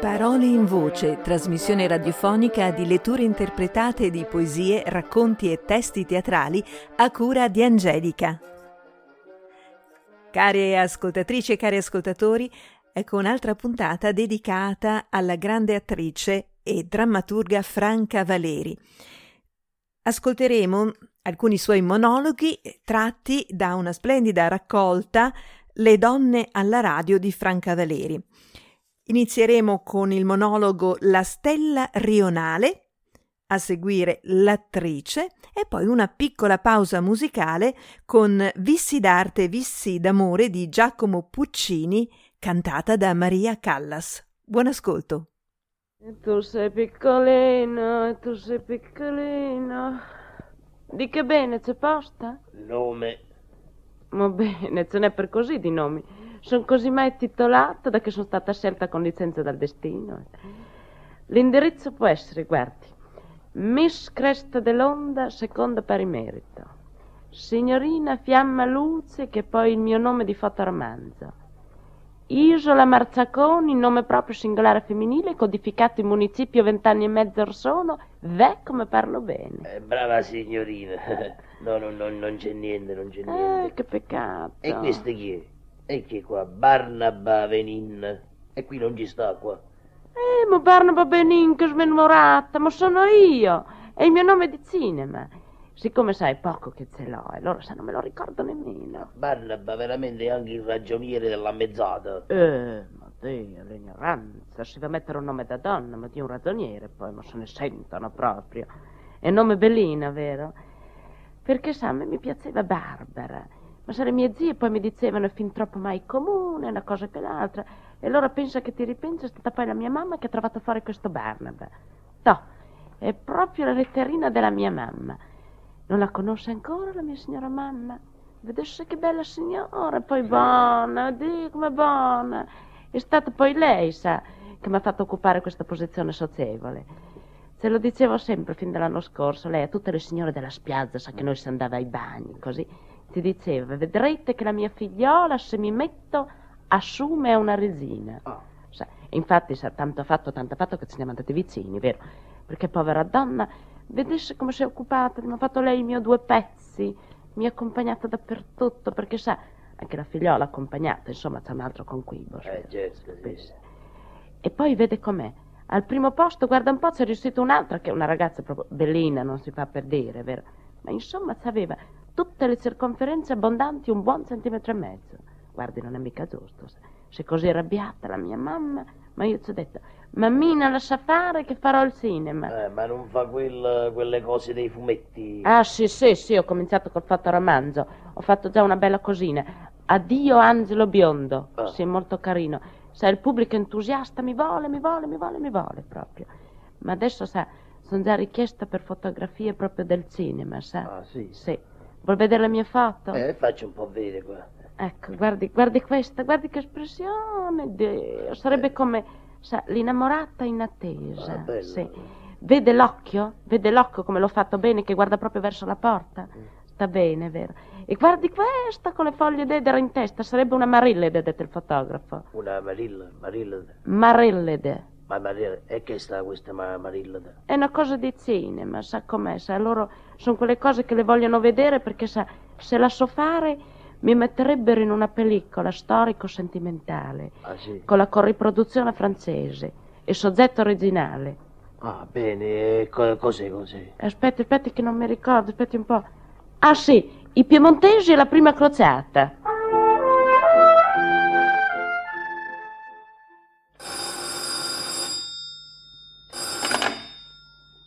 Parole in voce, trasmissione radiofonica di letture interpretate di poesie, racconti e testi teatrali a cura di Angelica. Care ascoltatrici e cari ascoltatori, ecco un'altra puntata dedicata alla grande attrice e drammaturga Franca Valeri. Ascolteremo alcuni suoi monologhi tratti da una splendida raccolta Le donne alla radio di Franca Valeri. Inizieremo con il monologo La stella rionale, a seguire l'attrice e poi una piccola pausa musicale con Vissi d'arte, vissi d'amore di Giacomo Puccini, cantata da Maria Callas. Buon ascolto. Tu sei piccolino, tu sei piccolino. Di che bene c'è posta? Nome. Ma bene, ce n'è per così di nomi. Sono così mai titolata da che sono stata scelta con licenza dal destino. L'indirizzo può essere, guardi, Miss Cresta dell'Onda, seconda pari merito. Signorina Fiamma Luce, che è poi il mio nome di fotoromanzo. Isola Marzaconi, nome proprio singolare femminile, codificato in municipio vent'anni e mezzo or sono, ve come parlo bene. Eh, brava signorina. No, no, no, non c'è niente, non c'è niente. Eh, che peccato. E questo chi è? E chi è qua? Barnaba Venin. E qui non ci sta qua. Eh, ma Barnaba Benin, che smemorata, ma sono io. È il mio nome di cinema. Siccome sai poco che ce l'ho, e loro se non me lo ricordo nemmeno. Barnaba veramente è anche il ragioniere della mezzata. Eh, ma Dio, l'ignoranza. Si va a mettere un nome da donna, ma di un ragioniere poi, ma se ne sentono proprio. È nome Bellina, vero? Perché sa, a me mi piaceva Barbara. Ma se le mie zie poi mi dicevano è fin troppo mai comune, una cosa che l'altra. E allora pensa che ti ripenso, è stata poi la mia mamma che ha trovato fuori questo Barnaba. No, è proprio la letterina della mia mamma. Non la conosce ancora la mia signora mamma? Vedesse che bella signora, poi buona, Dio come buona. È stata poi lei, sa, che mi ha fatto occupare questa posizione socievole. Se lo dicevo sempre fin dall'anno scorso, lei a tutte le signore della spiaggia, sa che noi si andava ai bagni, così, ti diceva, vedrete che la mia figliola, se mi metto, assume una resina. Ah. Sa, infatti, sa, tanto fatto, tanto fatto che ci siamo andati vicini, vero? Perché povera donna, vedesse come si è occupata, mi ha fatto lei i miei due pezzi, mi ha accompagnata dappertutto, perché sa, anche la figliola accompagnata, insomma, c'è un altro conquibus. Eh, certo, sì. E poi vede com'è. Al primo posto, guarda un po', c'è riuscita un'altra che è una ragazza proprio bellina, non si fa per dire, vero? Ma insomma, aveva tutte le circonferenze abbondanti un buon centimetro e mezzo. Guardi, non è mica giusto. È così arrabbiata la mia mamma, ma io ti ho detto, mammina lascia fare che farò il cinema. Eh, ma non fa quel- quelle cose dei fumetti. Ah sì, sì, sì, ho cominciato col fatto romanzo. Ho fatto già una bella cosina. Addio Angelo Biondo. Ah. Sì, molto carino. Sai, il pubblico entusiasta mi vuole, mi vuole, mi vuole, mi vuole proprio. Ma adesso, sa, sono già richiesta per fotografie proprio del cinema, sa? Ah, sì? Sì. Vuol vedere le mie foto? Eh, faccio un po' vedere qua. Ecco, guardi, guardi questa, guardi che espressione. Dio. Sarebbe come, sa, l'innamorata in attesa. Ah. Sì. Vede l'occhio? Vede l'occhio come l'ho fatto bene che guarda proprio verso la porta? Sta bene, vero? E guardi questa con le foglie d'edera in testa, sarebbe una Marillede, detto il fotografo. Una Marilla, Marilla. Marillede. Ma Marilla, e che sta questa ma- Marilla? È una cosa di cinema, sa com'è, sa, loro sono quelle cose che le vogliono vedere perché sa, se la so fare mi metterebbero in una pellicola storico-sentimentale Ah, sì? con la corriproduzione francese e soggetto originale. Ah, bene, e co- cos'è, cos'è? Aspetti, aspetti che non mi ricordo, aspetti un po'. Ah sì, i piemontesi e la prima crociata.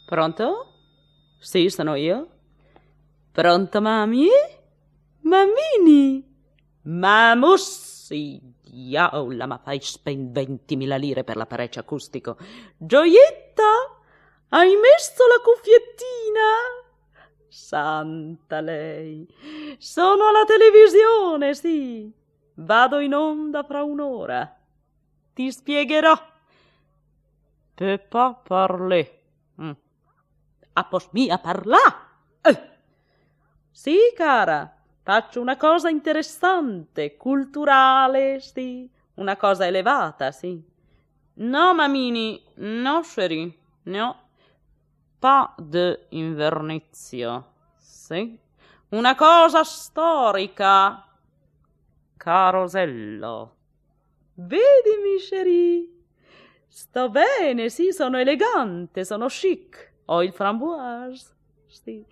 Pronto? Sì, sono io. Pronto, mami? Mammini? Mamussi, diaola, ma fai spendere 20.000 lire per l'apparecchio acustico. Gioietta, hai messo la cuffiettina? Santa lei, sono alla televisione, sì. Vado in onda fra un'ora. Ti spiegherò. Peut pas parler. Mm. A pos mia parlà. Eh. Sì, cara, faccio una cosa interessante, culturale, sì. una cosa elevata, sì. No, mamini, no, chérie, no. Pas de invernizio, sì. Una cosa storica. Carosello. Vedimi, chérie. Sto bene, sì, sono elegante, sono chic. Ho il framboise, sì.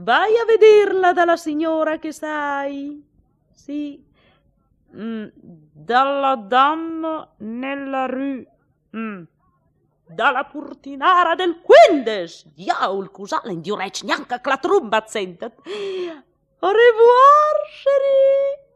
Vai a vederla dalla signora che sai. Sì. Mm, dalla dame nella rue. Mm. Dalla purtinara del Quindes. Diaul, cusalen di urec, neanche la sentat. Au revoir, chérie.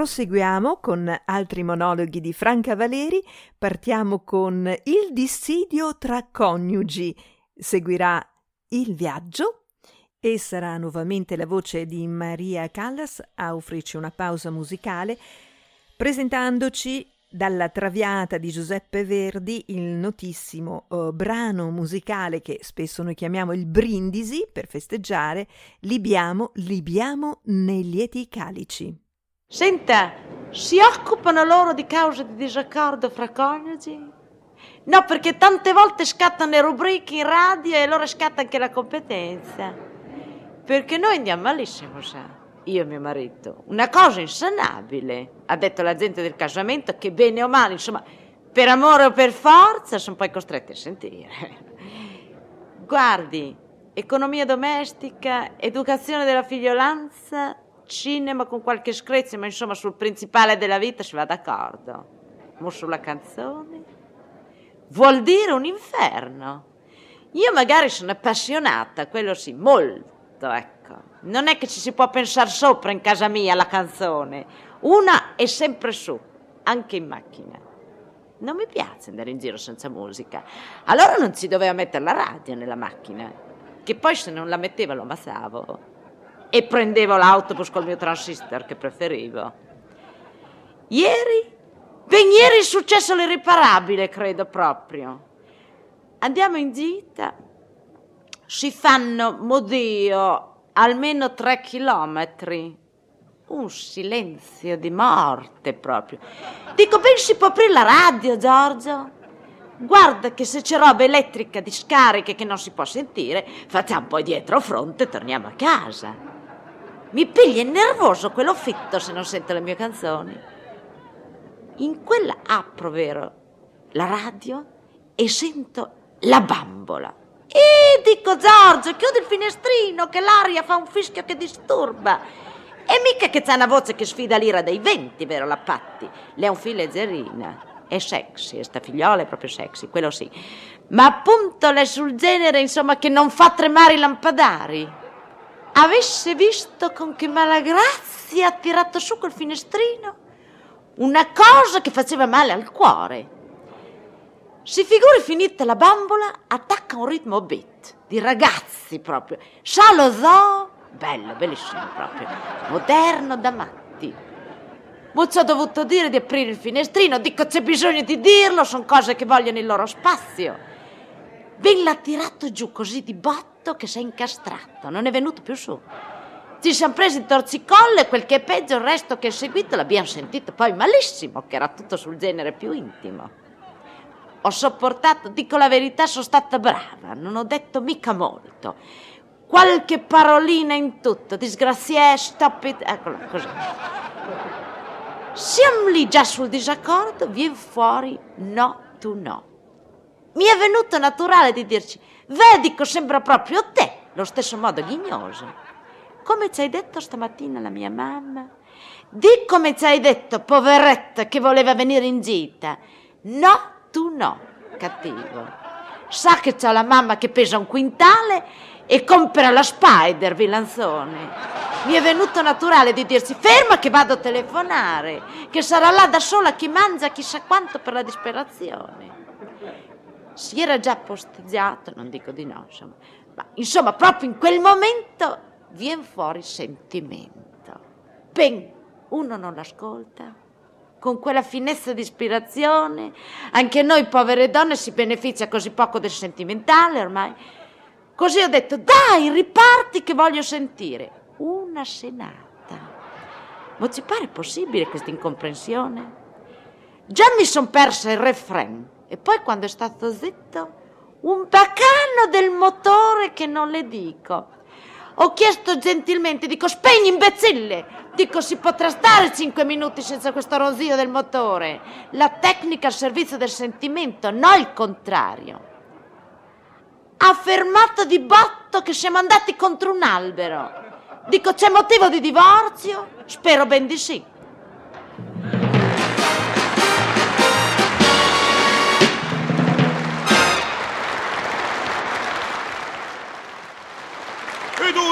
Proseguiamo con altri monologhi di Franca Valeri. Partiamo con Il dissidio tra coniugi. Seguirà Il viaggio e sarà nuovamente la voce di Maria Callas a offrirci una pausa musicale presentandoci dalla Traviata di Giuseppe Verdi il notissimo uh, brano musicale che spesso noi chiamiamo il brindisi per festeggiare Libiamo, libiamo nei lieti calici. Senta, si occupano loro di cause di disaccordo fra coniugi? No, perché tante volte scattano le rubriche in radio e allora scatta anche la competenza. Perché noi andiamo malissimo, sa. Io e mio marito. Una cosa insanabile. Ha detto la gente del casamento che bene o male, insomma, per amore o per forza, sono poi costretti a sentire. Guardi, economia domestica, educazione della figliolanza, cinema con qualche screzio, ma insomma sul principale della vita si va d'accordo. Ma sulla canzone? Vuol dire un inferno. Io magari sono appassionata, quello sì, molto, ecco. Non è che ci si può pensare sopra in casa mia la canzone. Una è sempre su, anche in macchina. Non mi piace andare in giro senza musica. Allora non si doveva mettere la radio nella macchina, che poi se non la mettevo lo ammazzavo. E prendevo l'autobus col mio transistor che preferivo. Ieri, ben ieri è successo l'irriparabile, credo proprio. Andiamo in gita, si fanno, modio, almeno tre chilometri. Un silenzio di morte proprio. Dico, ben si può aprire la radio, Giorgio? Guarda che se c'è roba elettrica di scariche che non si può sentire, facciamo poi dietro fronte e torniamo a casa. Mi piglia nervoso quello fitto se non sento le mie canzoni. In quella apro, vero, la radio e sento la bambola. E dico Giorgio, chiudi il finestrino che l'aria fa un fischio che disturba. E mica che c'ha una voce che sfida l'ira dei venti, vero la Patti? Lei è un figlio leggerina. È sexy, sta figliola è proprio sexy, quello sì. Ma appunto lei sul genere, insomma, che non fa tremare i lampadari. Avesse visto con che malagrazia ha tirato su quel finestrino? Una cosa che faceva male al cuore. Si figuri finita la bambola, attacca un ritmo beat, di ragazzi proprio. Sa lo bello, bellissimo proprio, moderno da matti. Muzzo ha dovuto dire di aprire il finestrino, dico c'è bisogno di dirlo, sono cose che vogliono il loro spazio. Ben l'ha tirato giù così di botto che si è incastrato, non è venuto più su. Ci siamo presi il torcicollo e quel che è peggio, il resto che è seguito l'abbiamo sentito poi malissimo, che era tutto sul genere più intimo. Ho sopportato, dico la verità, sono stata brava, non ho detto mica molto. Qualche parolina in tutto, disgraziè, stop it, eccola, così. Siamo lì già sul disaccordo, viene fuori no, tu no. Mi è venuto naturale di dirci, vedi che sembra proprio te, lo stesso modo ghignoso. Come ci hai detto stamattina la mia mamma? Di come ci hai detto, poveretta, che voleva venire in gita. No, tu no, cattivo. Sa che c'ha la mamma che pesa un quintale e compra la Spider, Villanzone. Mi è venuto naturale di dirsi ferma che vado a telefonare, che sarà là da sola chi mangia chissà quanto per la disperazione. Si era già posteggiato, non dico di no, insomma. Ma insomma, proprio in quel momento viene fuori sentimento. Ben, uno non l'ascolta, con quella finezza di ispirazione. Anche noi povere donne si beneficia così poco del sentimentale ormai. Così ho detto, dai, riparti che voglio sentire. Una senata. Ma ci pare possibile questa incomprensione? Già mi son persa il refrain e poi quando è stato zitto, un bacano del motore che non le dico. Ho chiesto gentilmente, dico spegni imbecille, Dico, si potrà stare cinque minuti senza questo ronzio del motore. La tecnica al servizio del sentimento, non il contrario. Ha affermato di botto che siamo andati contro un albero. Dico, c'è motivo di divorzio? Spero ben di sì.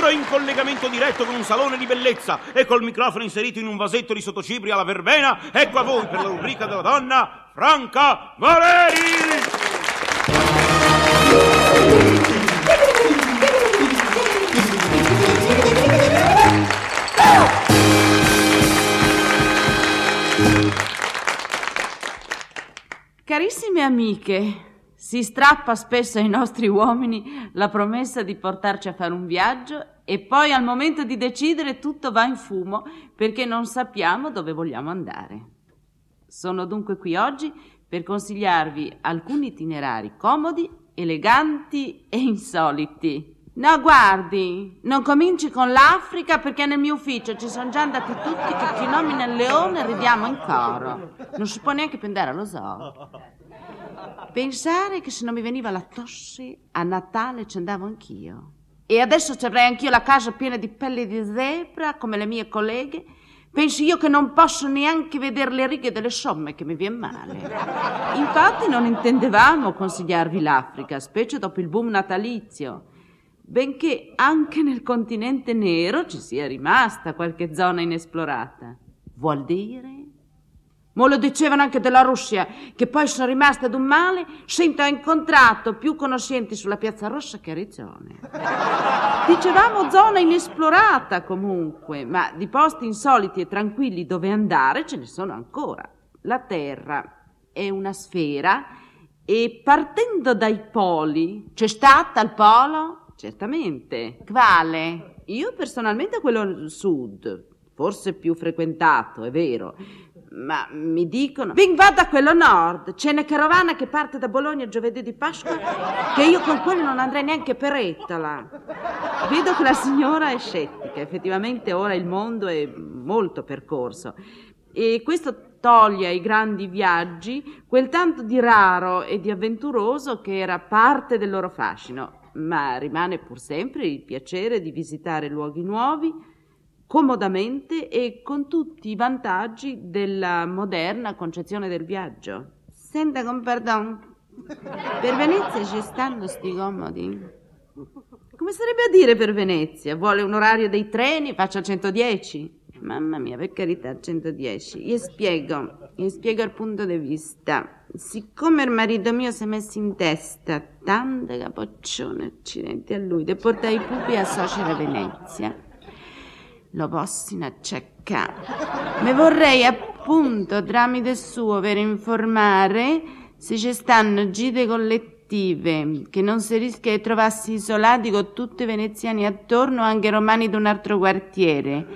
Ora in collegamento diretto con un salone di bellezza e col microfono inserito in un vasetto di sottocipri alla verbena, ecco a voi per la rubrica della donna, Franca Valeri! Carissime amiche, si strappa spesso ai nostri uomini la promessa di portarci a fare un viaggio e poi al momento di decidere tutto va in fumo perché non sappiamo dove vogliamo andare. Sono dunque qui oggi per consigliarvi alcuni itinerari comodi, eleganti e insoliti. No, guardi, non cominci con l'Africa perché nel mio ufficio ci sono già andati tutti che chi nomina il leone ridiamo in coro. Non si può neanche pendere allo zoo. Pensare che se non mi veniva la tosse, a Natale ci andavo anch'io. E adesso ci avrei anch'io la casa piena di pelli di zebra, come le mie colleghe. Penso io che non posso neanche vedere le righe delle somme che mi viene male. Infatti non intendevamo consigliarvi l'Africa, specie dopo il boom natalizio. benché anche nel continente nero ci sia rimasta qualche zona inesplorata. Vuol dire? Mo lo dicevano anche della Russia, che poi sono rimasta ad un male, sento ha incontrato più conoscenti sulla Piazza Rossa che Arizona. Dicevamo zona inesplorata comunque, ma di posti insoliti e tranquilli dove andare ce ne sono ancora. La Terra è una sfera e partendo dai poli, c'è stata al polo? Certamente. Quale? Io personalmente quello sud, forse più frequentato, è vero. Ma mi dicono, Bing vada a quello nord, c'è una carovana che parte da Bologna giovedì di Pasqua, che io con quello non andrei neanche per Ettola. Vedo che la signora è scettica, effettivamente ora il mondo è molto percorso. E questo toglie ai grandi viaggi quel tanto di raro e di avventuroso che era parte del loro fascino ma rimane pur sempre il piacere di visitare luoghi nuovi comodamente e con tutti i vantaggi della moderna concezione del viaggio. Senta con perdon, per Venezia ci stanno sti comodi? Come sarebbe a dire per Venezia? Vuole un orario dei treni? Faccia 110? Mamma mia, per carità, 110. Gli spiego, gli spiego il punto di vista. Siccome il marito mio si è messo in testa tante capoccione, accidenti a lui, di portare i pupi a Socera Venezia, lo possono acceccare. Mi vorrei appunto, tramite suo, per informare se ci stanno gite collettive che non si rischia di trovarsi isolati con tutti i veneziani attorno, anche romani di un altro quartiere,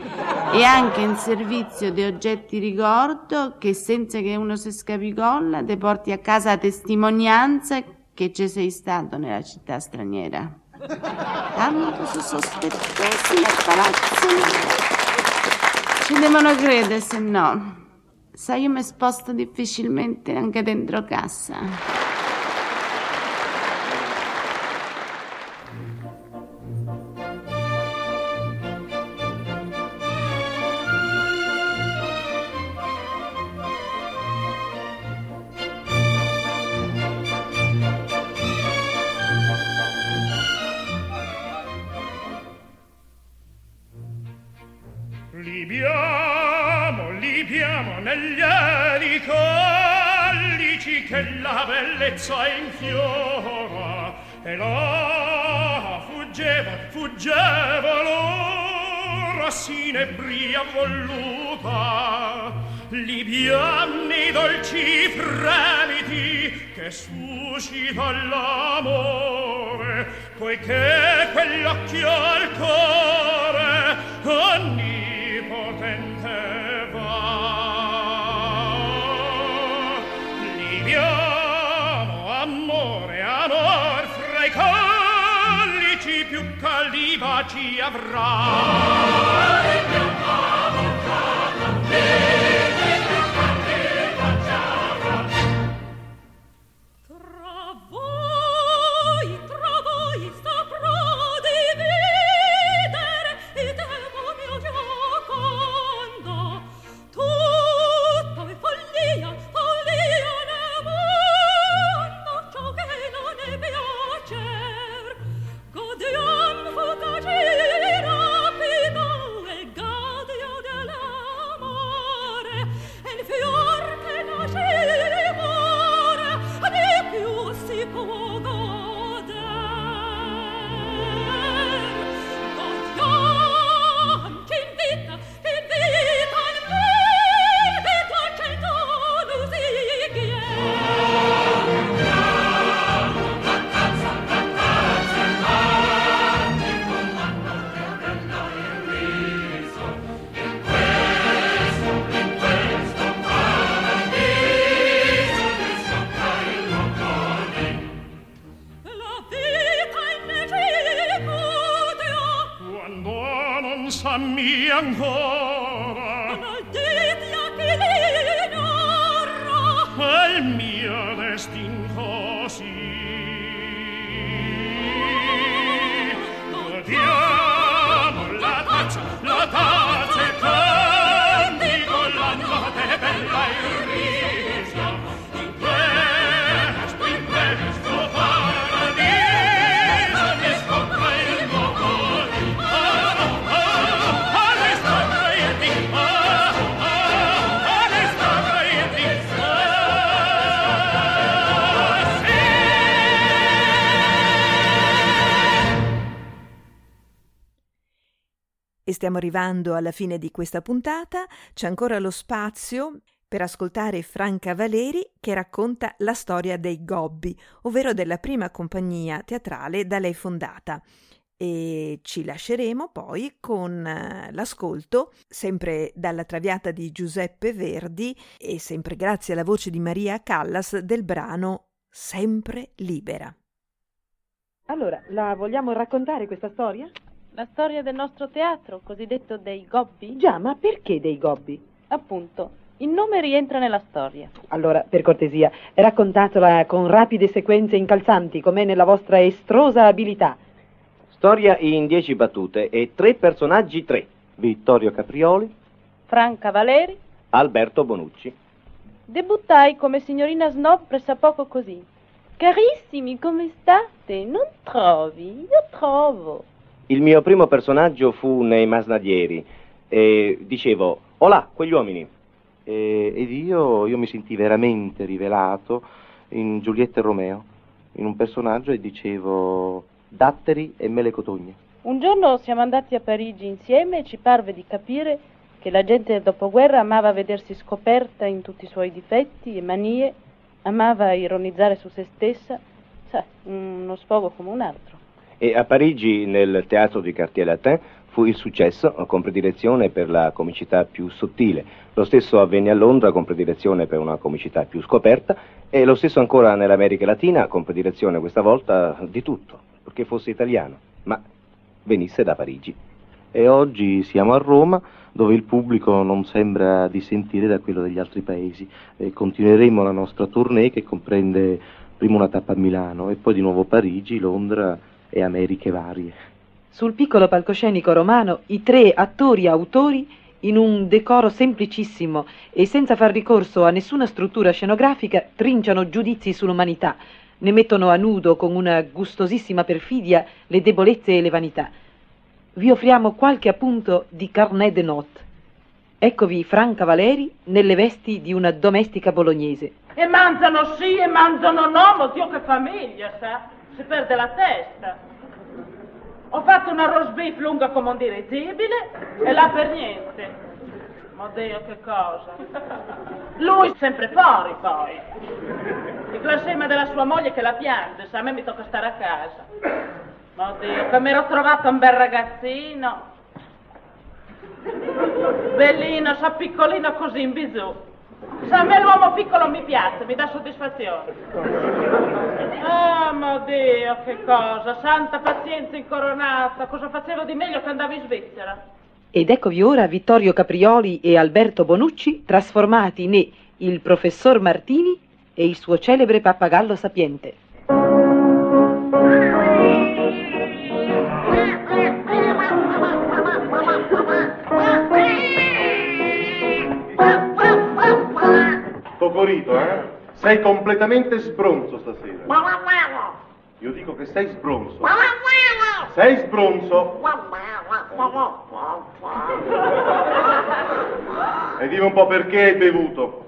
e anche in servizio di oggetti ricordo che senza che uno si scapicolla ti porti a casa la testimonianza che ci sei stato nella città straniera. Tanto sono sospettosi a palazzo. Ci devono credere, se no. Sai, io mi sposto difficilmente anche dentro casa. cinebria voluta li bianni dolci fremiti che suscita l'amore poiché quell'occhio al cuore ogni chi più caliba ci avrà. Chi più caliba ci avrà. Stiamo arrivando alla fine di questa puntata, c'è ancora lo spazio per ascoltare Franca Valeri che racconta la storia dei Gobbi, ovvero della prima compagnia teatrale da lei fondata. E ci lasceremo poi con eh, l'ascolto, sempre dalla traviata di Giuseppe Verdi e sempre grazie alla voce di Maria Callas del brano Sempre libera. Allora, la vogliamo raccontare questa storia? La storia del nostro teatro, cosiddetto dei Gobbi? Già, ma perché dei gobbi? Appunto, il nome rientra nella storia. Allora, per cortesia, raccontatela con rapide sequenze incalzanti, come nella vostra estrosa abilità. Storia in dieci battute e tre personaggi tre. Vittorio Caprioli, Franca Valeri, Alberto Bonucci. debuttai come signorina Snob pressappoco così. Carissimi, come state? Non trovi? Io trovo. Il mio primo personaggio fu nei Masnadieri e dicevo, olà, quegli uomini. E- ed io, io mi sentii veramente rivelato in Giulietta e Romeo, in un personaggio e dicevo datteri e mele cotogne. Un giorno siamo andati a Parigi insieme e ci parve di capire che la gente del dopoguerra amava vedersi scoperta in tutti i suoi difetti e manie, amava ironizzare su se stessa, sa, uno sfogo come un altro. E a Parigi, nel teatro di Cartier Latin, fu il successo con predilezione per la comicità più sottile. Lo stesso avvenne a Londra con predilezione per una comicità più scoperta e lo stesso ancora nell'America Latina con predilezione questa volta di tutto, perché fosse italiano, ma venisse da Parigi. E oggi siamo a Roma, dove il pubblico non sembra dissentire da quello degli altri paesi. E continueremo la nostra tournée che comprende prima una tappa a Milano e poi di nuovo Parigi, Londra e Americhe varie. Sul piccolo palcoscenico romano, i tre attori autori, in un decoro semplicissimo e senza far ricorso a nessuna struttura scenografica, trinciano giudizi sull'umanità, ne mettono a nudo con una gustosissima perfidia le debolezze e le vanità. Vi offriamo qualche appunto di Carnet de Notes. Eccovi Franca Valeri nelle vesti di una domestica bolognese. E mangiano sì e mangiano no, ma Dio che famiglia, sa? Si perde la testa. Ho fatto una roast beef lunga come un dirigibile e là per niente. Ma Dio che cosa. Lui sempre fuori poi. Il blasfema della sua moglie che la piange, sa, a me mi tocca stare a casa. Ma Dio, che mi ero trovato un bel ragazzino. Bellino, sa piccolino così in bisù. Sa, a me l'uomo piccolo mi piace, mi dà soddisfazione. Ah, mio Dio, che cosa, santa pazienza incoronata, cosa facevo di meglio che andavo in Svizzera? Ed eccovi ora Vittorio Caprioli e Alberto Bonucci trasformati ne il professor Martini e il suo celebre pappagallo sapiente. Tocorito, eh? Sei completamente sbronzo stasera. Io dico che sei sbronzo. Sei sbronzo. E dimmi un po' perché hai bevuto.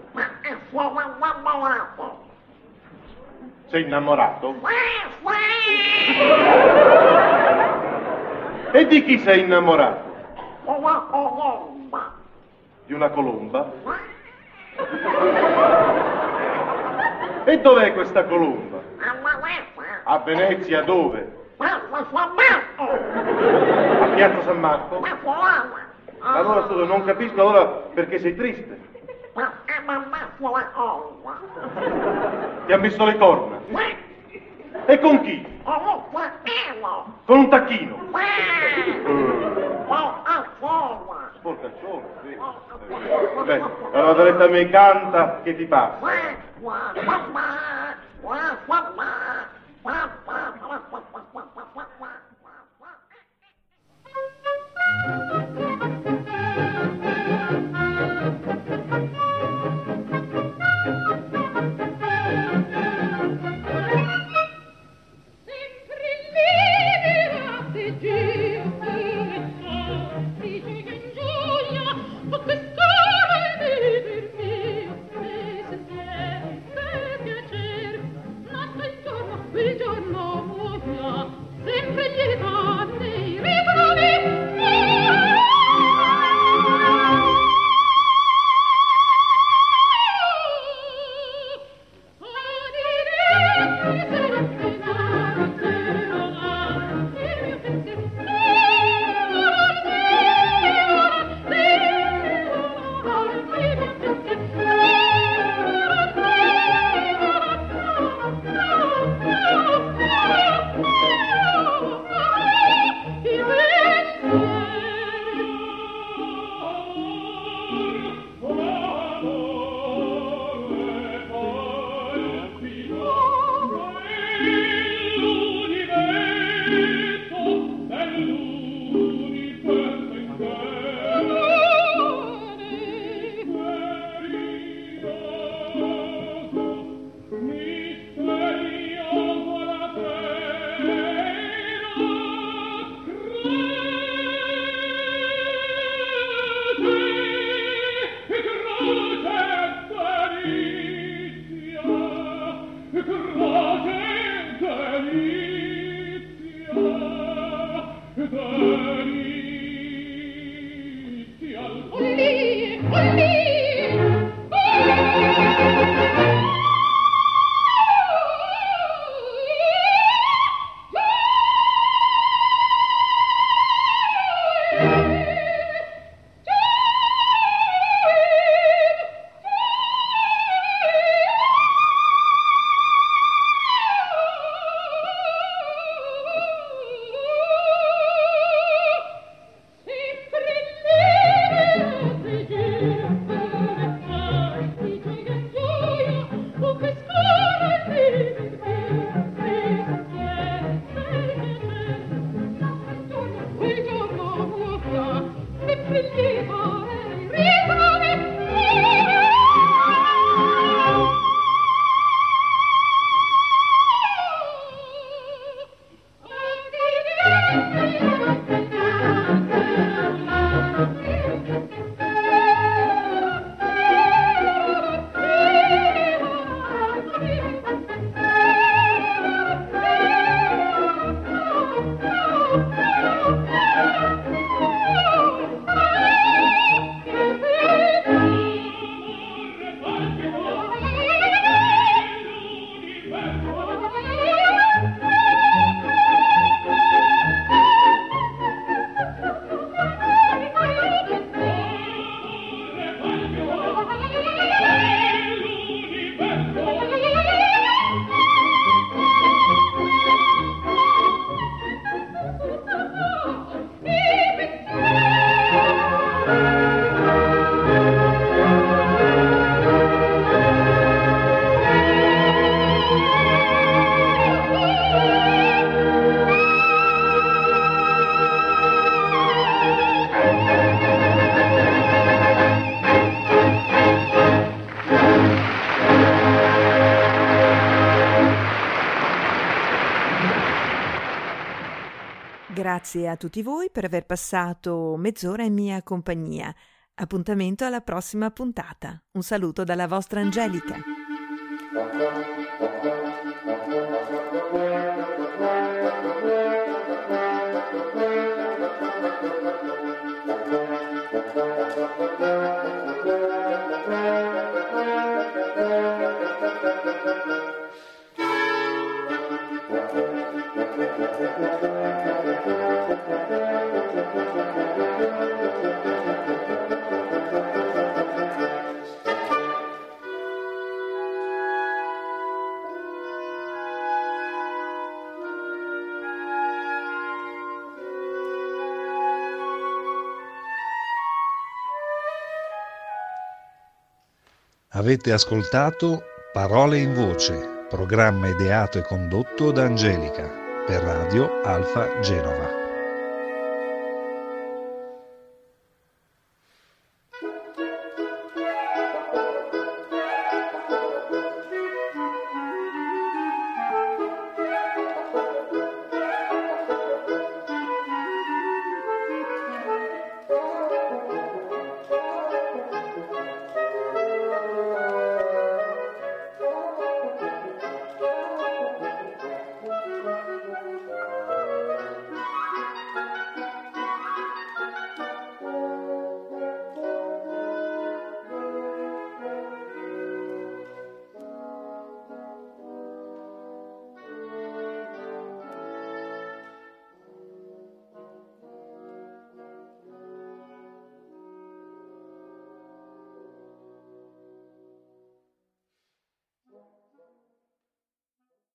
Sei innamorato? E di chi sei innamorato? Di una colomba? E dov'è questa colomba? A Venezia dove? A Piazza San Marco? Allora scusa, non capisco allora perché sei triste. Ti ha messo le corna? E con chi? Con un tacchino? Sporcaccione, sì. Beh, allora direttamente canta che ti passa. Sempre piacer, Grazie a tutti voi per aver passato mezz'ora in mia compagnia. Appuntamento alla prossima puntata. Un saluto dalla vostra Angelica. Avete ascoltato Parole in Voce, programma ideato e condotto da Angelica per Radio Alfa Genova.